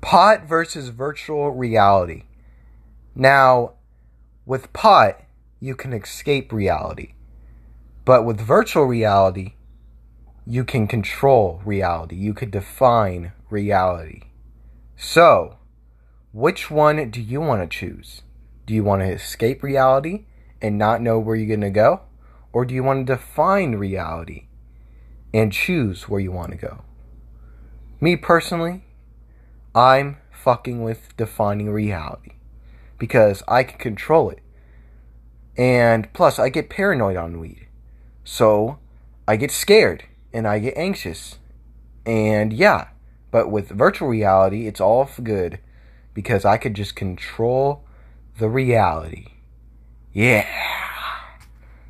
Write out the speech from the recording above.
pot versus virtual reality. Now, with pot, you can escape reality. But with virtual reality, you can control reality. You can define reality. So, which one do you want to choose? Do you want to escape reality and not know where you're going to go? Or do you want to define reality and choose where you want to go? Me personally, I'm fucking with defining reality because I can control it. And plus, I get paranoid on weed. So, I get scared and I get anxious. And yeah, but with virtual reality, it's all good because I could just control the reality. Yeah.